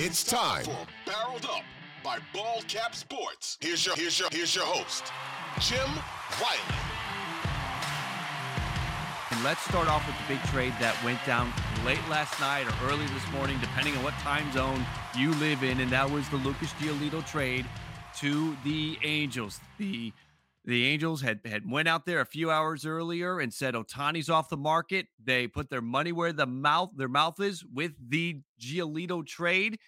It's time for Barreled Up by Ball Cap Sports. Here's your here's your here's your host, Jim Wiley. And let's start off with the big trade that went down late last night or early this morning, depending on what time zone you live in, and that was the Lucas Giolito trade to the Angels. The the Angels had had went out there a few hours earlier and said Ohtani's off the market. They put their money where the mouth their mouth is with the Giolito trade.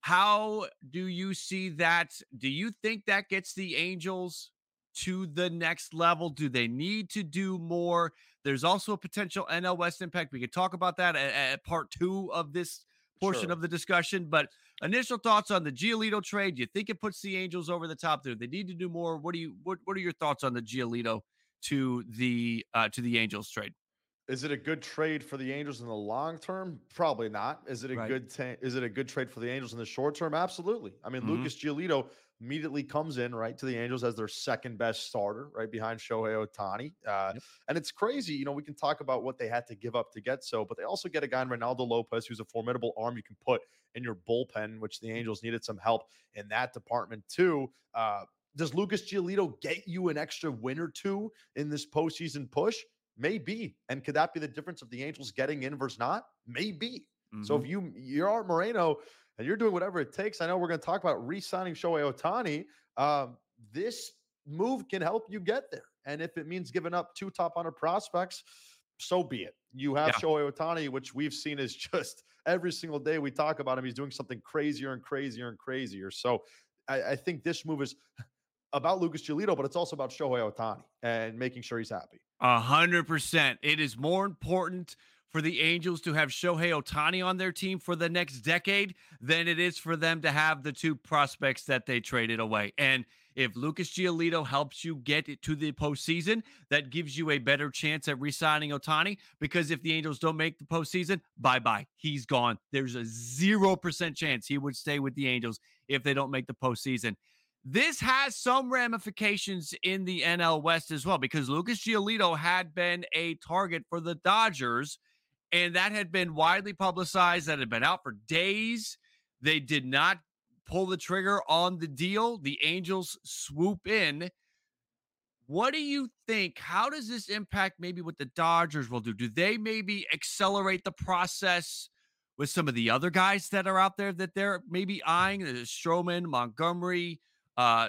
How do you see that? Do you think that gets the Angels to the next level? Do they need to do more? There's also a potential NL West impact. We could talk about that at, at part two of this portion Sure. of the discussion. But initial thoughts on the Giolito trade? Do you think it puts the Angels over the top there? They need to do more. What do you what What are your thoughts on the Giolito to the uh, to the Angels trade? Is it a good trade for the Angels in the long term? Probably not. Is it a Right. good ta- is it a good trade for the Angels in the short term? Absolutely. I mean, Mhm. Lucas Giolito immediately comes in right to the Angels as their second best starter, right behind Shohei Ohtani. Uh, And it's crazy. You know, we can talk about what they had to give up to get so, but they also get a guy in Reynaldo Lopez who's a formidable arm you can put in your bullpen, which the Angels needed some help in that department too. Uh, does Lucas Giolito get you an extra win or two in this postseason push? Maybe. And could that be the difference of the Angels getting in versus not? Maybe. So Mhm. if you you're Art Moreno and you're doing whatever it takes, I know we're going to talk about re-signing Shohei Ohtani. Um, this move can help you get there. And if it means giving up two top 100 prospects, so be it. You have Yeah. Shohei Ohtani, which we've seen is just every single day we talk about him, he's doing something crazier and crazier and crazier. So I, I think this move is about Lucas Giolito, but it's also about Shohei Ohtani and making sure he's happy. A hundred percent. It is more important for the Angels to have Shohei Ohtani on their team for the next decade than it is for them to have the two prospects that they traded away. And if Lucas Giolito helps you get it to the postseason, that gives you a better chance at re-signing Ohtani. Because if the Angels don't make the postseason, bye bye, he's gone. There's a zero percent chance he would stay with the Angels if they don't make the postseason. This has some ramifications in the NL West as well because Lucas Giolito had been a target for the Dodgers, and that had been widely publicized. That had been out for days. They did not pull the trigger on the deal. The Angels swoop in. What do you think? How does this impact maybe what the Dodgers will do? Do they maybe accelerate the process with some of the other guys that are out there that they're maybe eyeing? Uh, Stroman, Montgomery, uh,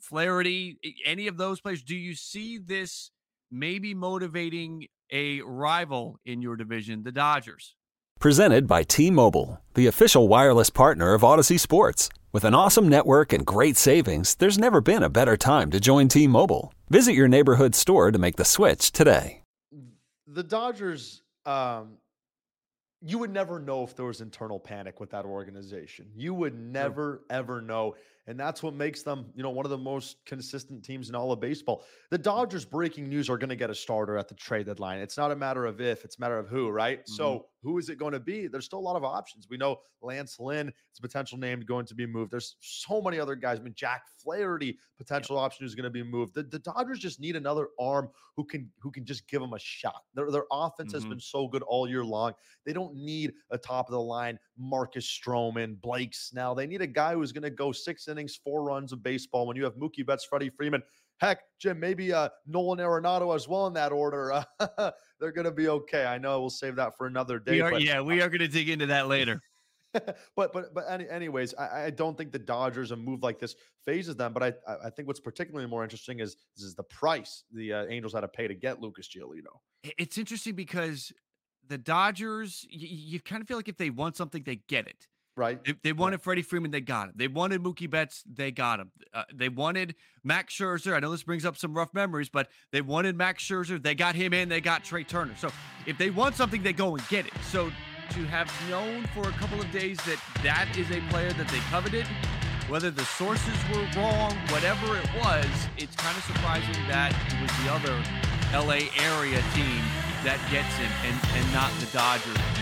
Flaherty, any of those players? Do you see this maybe motivating a rival in your division, the Dodgers? Presented by T Mobile, the official wireless partner of Audacy Sports. With an awesome network and great savings, there's never been a better time to join T Mobile. Visit your neighborhood store to make the switch today. the Dodgers, um, you would never know if there was internal panic with that organization. You would never, ever know. And that's what makes them, you know, one of the most consistent teams in all of baseball. The Dodgers breaking news are going to get a starter at the trade deadline. It's not a matter of if, it's a matter of who, right? Mm-hmm. So who is it going to be? There's still a lot of options. We know Lance Lynn is a potential name going to be moved. There's so many other guys. I mean, Jack Flaherty, potential yep. option who's going to be moved. The, the Dodgers just need another arm who can who can just give them a shot. Their, their offense mm-hmm. has been so good all year long. They don't need a top of the line Marcus Stroman, Blake Snell. They need a guy who's going to go six innings, four runs of baseball. When you have Mookie Betts, Freddie Freeman, heck, Jim, maybe uh, Nolan Arenado as well in that order. Uh, they're going to be okay. I know we'll save that for another day. We are, but, yeah, we are going to dig into that later. but but but any, anyways, I, I, don't think the Dodgers a move like this phases them. But I I think what's particularly more interesting is is the price the uh, Angels had to pay to get Lucas Giolito. It's interesting because the Dodgers, you, you kind of feel like if they want something, they get it. Right. They, they wanted yeah. Freddie Freeman, they got him. They wanted Mookie Betts, they got him. Uh, they wanted Max Scherzer. I know this brings up some rough memories, but they wanted Max Scherzer. They got him in. They got Trea Turner. So if they want something, they go and get it. So to have known for a couple of days that that is a player that they coveted, whether the sources were wrong, whatever it was, it's kind of surprising that it was the other LA area team that gets him and, and not the Dodgers.